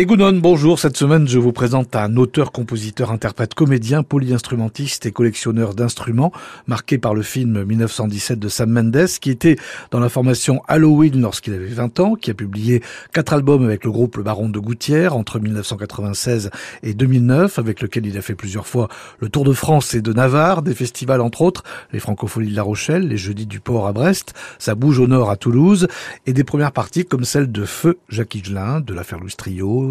Et Gounon, bonjour. Cette semaine, je vous présente un auteur, compositeur, interprète, comédien, polyinstrumentiste et collectionneur d'instruments, marqué par le film 1917 de Sam Mendes, qui était dans la formation Halloween lorsqu'il avait 20 ans, qui a publié quatre albums avec le groupe Le Baron de Gouttière entre 1996 et 2009, avec lequel il a fait plusieurs fois le Tour de France et de Navarre, des festivals entre autres, les Francopholies de La Rochelle, les Jeudis du Port à Brest, ça bouge au nord à Toulouse, et des premières parties comme celle de Feu Jacques Higelin, de l'affaire Louis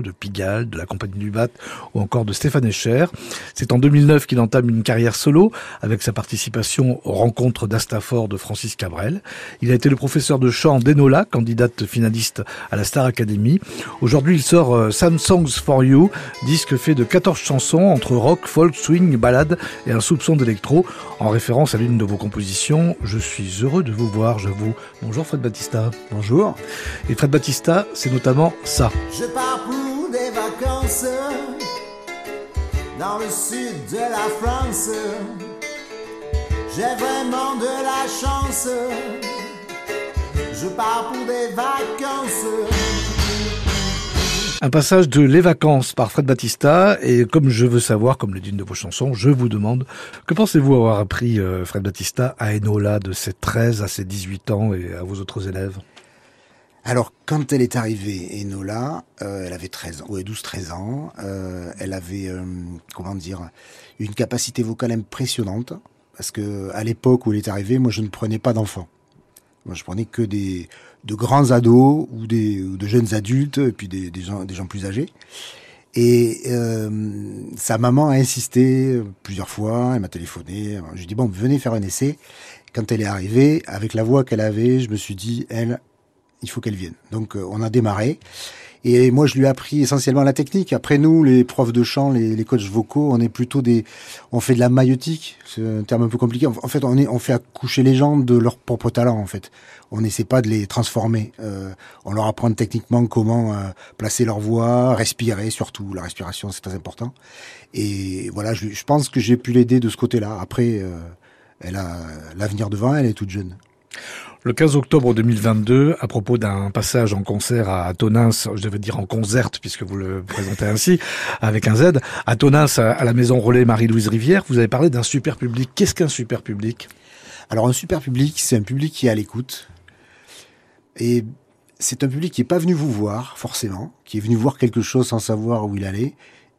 De Pigalle, de la Compagnie du Bat ou encore de Stéphane Escher. C'est en 2009 qu'il entame une carrière solo avec sa participation aux rencontres d'Astafor de Francis Cabrel. Il a été le professeur de chant d'Enola, candidate finaliste à la Star Academy. Aujourd'hui, il sort euh, Some Songs for You, disque fait de 14 chansons entre rock, folk, swing, ballade et un soupçon d'électro, en référence à l'une de vos compositions. Je suis heureux de vous voir, j'avoue. Bonjour Fred Batista. Bonjour. Et Fred Batista, c'est notamment ça. Je pars des Je pars pour des vacances. Un passage de Les vacances par Fred Batista et comme je veux savoir, comme le dit une de vos chansons, je vous demande, que pensez-vous avoir appris euh, Fred Batista à Enola de ses 13 à ses 18 ans et à vos autres élèves? Alors, quand elle est arrivée, Enola, euh, elle avait 13 ans, ouais, 12-13 ans. Euh, elle avait, euh, comment dire, une capacité vocale impressionnante. Parce que à l'époque où elle est arrivée, moi, je ne prenais pas d'enfants. Moi, je prenais que des de grands ados ou des ou de jeunes adultes, et puis des, des gens des gens plus âgés. Et sa maman a insisté plusieurs fois. Elle m'a téléphoné. Je lui ai dit bon, venez faire un essai. Quand elle est arrivée, avec la voix qu'elle avait, je me suis dit, elle, il faut qu'elle vienne. Donc euh, on a démarré. Et moi, je lui ai appris essentiellement la technique. Après, nous, les profs de chant, les, les coachs vocaux, on est plutôt des, on fait de la maïotique. C'est un terme un peu compliqué. En fait, on est, on fait accoucher les gens de leur propre talent. En fait, on n'essaie pas de les transformer. Euh, on leur apprend techniquement comment euh, placer leur voix, respirer surtout. La respiration, c'est très important. Et voilà, je, je pense que j'ai pu l'aider de ce côté-là. Après, euh, elle a l'avenir devant elle. Elle est toute jeune. Le 15 octobre 2022, à propos d'un passage en concert à Tonins, je devais dire en concert puisque vous le présentez ainsi, avec un Z, à Tonins, à la maison relais Marie-Louise Rivière, vous avez parlé d'un super public. Qu'est-ce qu'un super public? Alors un super public, c'est un public qui est à l'écoute. Et c'est un public qui n'est pas venu vous voir, forcément, qui est venu voir quelque chose sans savoir où il allait,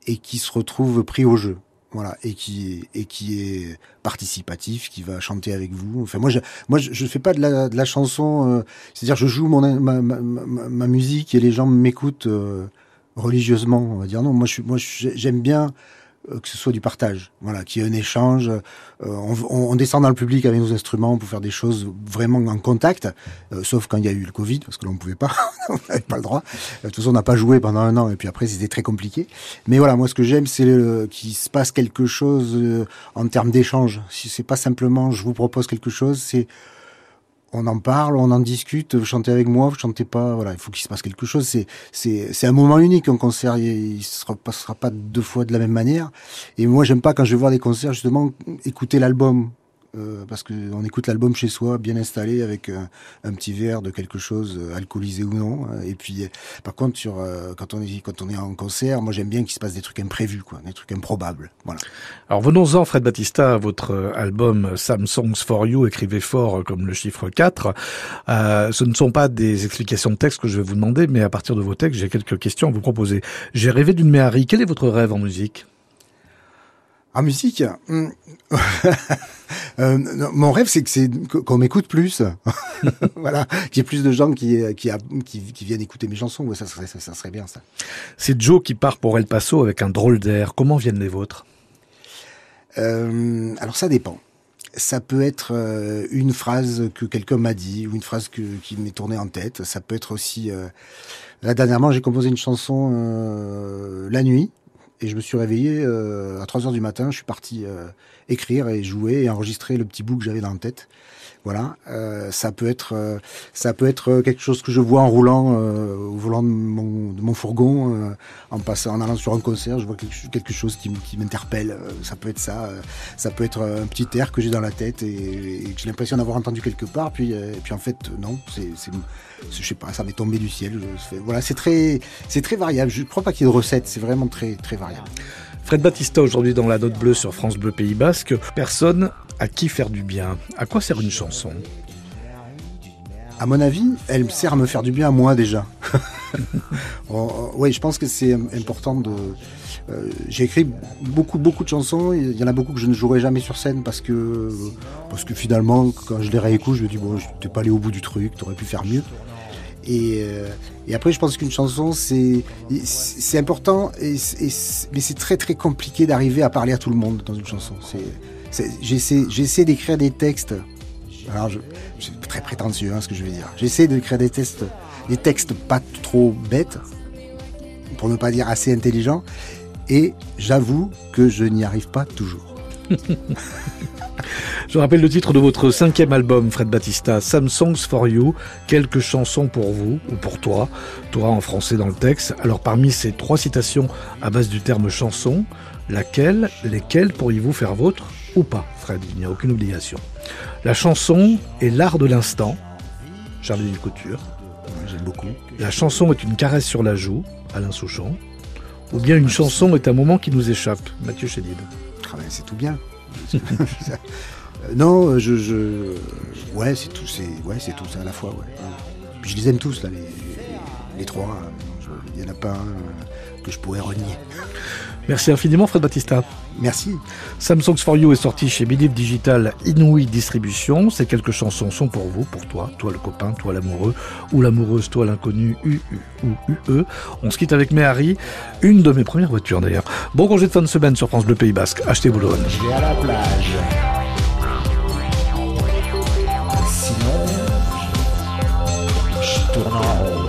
et qui se retrouve pris au jeu voilà et qui et qui est participatif qui va chanter avec vous. Enfin moi je moi je, fais pas de la, de la chanson euh, c'est-à-dire je joue mon ma, ma, ma, musique et les gens m'écoutent euh, religieusement on va dire. Non moi je moi j'aime bien que ce soit du partage, voilà, qu'il y ait un échange. Euh, on, on, descend dans le public avec nos instruments pour faire des choses vraiment en contact, euh, sauf quand il y a eu le Covid, parce que là on pouvait pas, on n'avait pas le droit. De toute façon, on n'a pas joué pendant un an, et puis après c'était très compliqué. Mais voilà, moi ce que j'aime, c'est qu'il se passe quelque chose en termes d'échange. Si c'est pas simplement je vous propose quelque chose, c'est on en parle, on en discute, vous chantez avec moi, vous chantez pas, voilà, il faut qu'il se passe quelque chose. C'est, c'est, c'est un moment unique, un concert, il, il se repassera pas deux fois de la même manière. Et moi, j'aime pas quand je vais voir des concerts, justement, écouter l'album. Euh, parce qu'on écoute l'album chez soi, bien installé, avec un, un, petit verre de quelque chose, euh, alcoolisé ou non. Et puis, par contre, euh, quand on est quand on est en concert, moi j'aime bien qu'il se passe des trucs imprévus, des trucs improbables. Voilà. Alors venons-en, Fred Batista, à votre album Sam Songs for You, écrivez fort comme le chiffre 4. Euh, ce ne sont pas des explications de texte que je vais vous demander, mais à partir de vos textes, j'ai quelques questions à vous proposer. J'ai rêvé d'une Méhari. Quel est votre rêve en musique? En musique, euh, mon rêve, c'est que c'est qu'on m'écoute plus. voilà, qu'il y ait plus de gens qui, qui, qui, qui viennent écouter mes chansons. Ouais, ça, serait, ça, ça serait bien, ça. C'est Joe qui part pour El Paso avec un drôle d'air. Comment viennent les vôtres? Euh, Alors, ça dépend. Ça peut être euh, une phrase que quelqu'un m'a dit ou une phrase que, qui m'est tournée en tête. Ça peut être aussi... Euh... Là, dernièrement, j'ai composé une chanson euh, la nuit et je me suis réveillé euh, à 3 heures du matin. Je suis parti euh, écrire et jouer et enregistrer le petit bout que j'avais dans la tête. Voilà, euh, ça peut être, euh, ça peut être quelque chose que je vois en roulant euh, au volant de mon, de mon fourgon, euh, en passant, en allant sur un concert, je vois quelque, chose qui, m'interpelle. Euh, Ça peut être ça, euh, ça peut être un petit air que j'ai dans la tête et, et que j'ai l'impression d'avoir entendu quelque part. Puis, euh, et puis en fait, non, c'est- je sais pas, ça m'est tombé du ciel. Je, voilà, c'est très, c'est très variable. Je crois pas qu'il y ait de recette. C'est vraiment très, très variable. Fred Batista aujourd'hui dans la note bleue sur France Bleu Pays Basque. Personne à qui faire du bien. À quoi sert une chanson? À mon avis, elle sert à me faire du bien à moi déjà. Oh, oh, oui, je pense que c'est important de. Euh, J'ai écrit beaucoup, beaucoup de chansons. Il y en a beaucoup que je ne jouerai jamais sur scène parce que, parce que finalement, quand je les réécoute, je me dis bon, t'es pas allé au bout du truc, t'aurais pu faire mieux. Et, euh, après, je pense qu'une chanson, c'est important, mais c'est très très compliqué d'arriver à parler à tout le monde dans une chanson. J'essaie d'écrire des textes. Alors, c'est très prétentieux hein, ce que je vais dire. J'essaie d'écrire des textes, des textes pas trop bêtes, pour ne pas dire assez intelligents, et j'avoue que je n'y arrive pas toujours. Je rappelle le titre de votre cinquième album, Fred Batista, Some Songs for You, quelques chansons pour vous, ou pour toi, toi en français dans le texte. Alors parmi ces trois citations à base du terme chanson, laquelle, lesquelles pourriez-vous faire vôtre ou pas, Fred? Il n'y a aucune obligation. La chanson est l'art de l'instant, Charlie Couture. J'aime beaucoup. La chanson est une caresse sur la joue, Alain Souchon. Ou bien une chanson est un moment qui nous échappe, Mathieu Chédid. Ah ben, c'est tout bien. Non, je, ouais, c'est tout, c'est, ouais, c'est tout ça à la fois. Puis je les aime tous là, les, les, trois. Il n'y en a pas un que je pourrais renier. Merci infiniment, Fred Batista. Merci. Samsung for You est sorti chez Believe Digital Inouï Distribution. Ces quelques chansons sont pour vous, pour toi, toi le copain, toi l'amoureux, ou l'amoureuse, toi l'inconnu, U, U ou UE. On se quitte avec Méhari, une de mes premières voitures d'ailleurs. Bon congé de fin de semaine sur France Bleu Pays Basque. Achetez Boulogne. Je vais à la plage. Sinon, je tourne en rond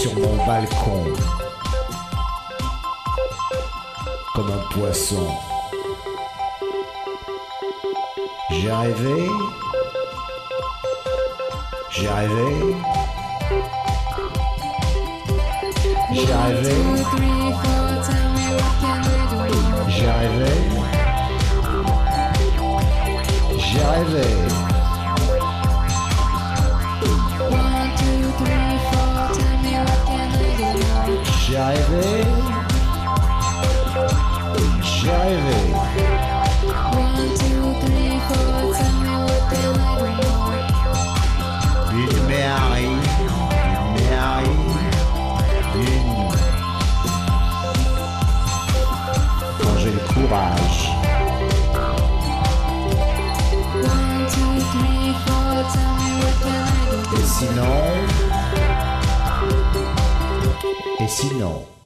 sur mon balcon comme un poisson. J'ai rêvé, j'ai rêvé, j'ai rêvé. J'ai le courage. Et sinon. Et sinon.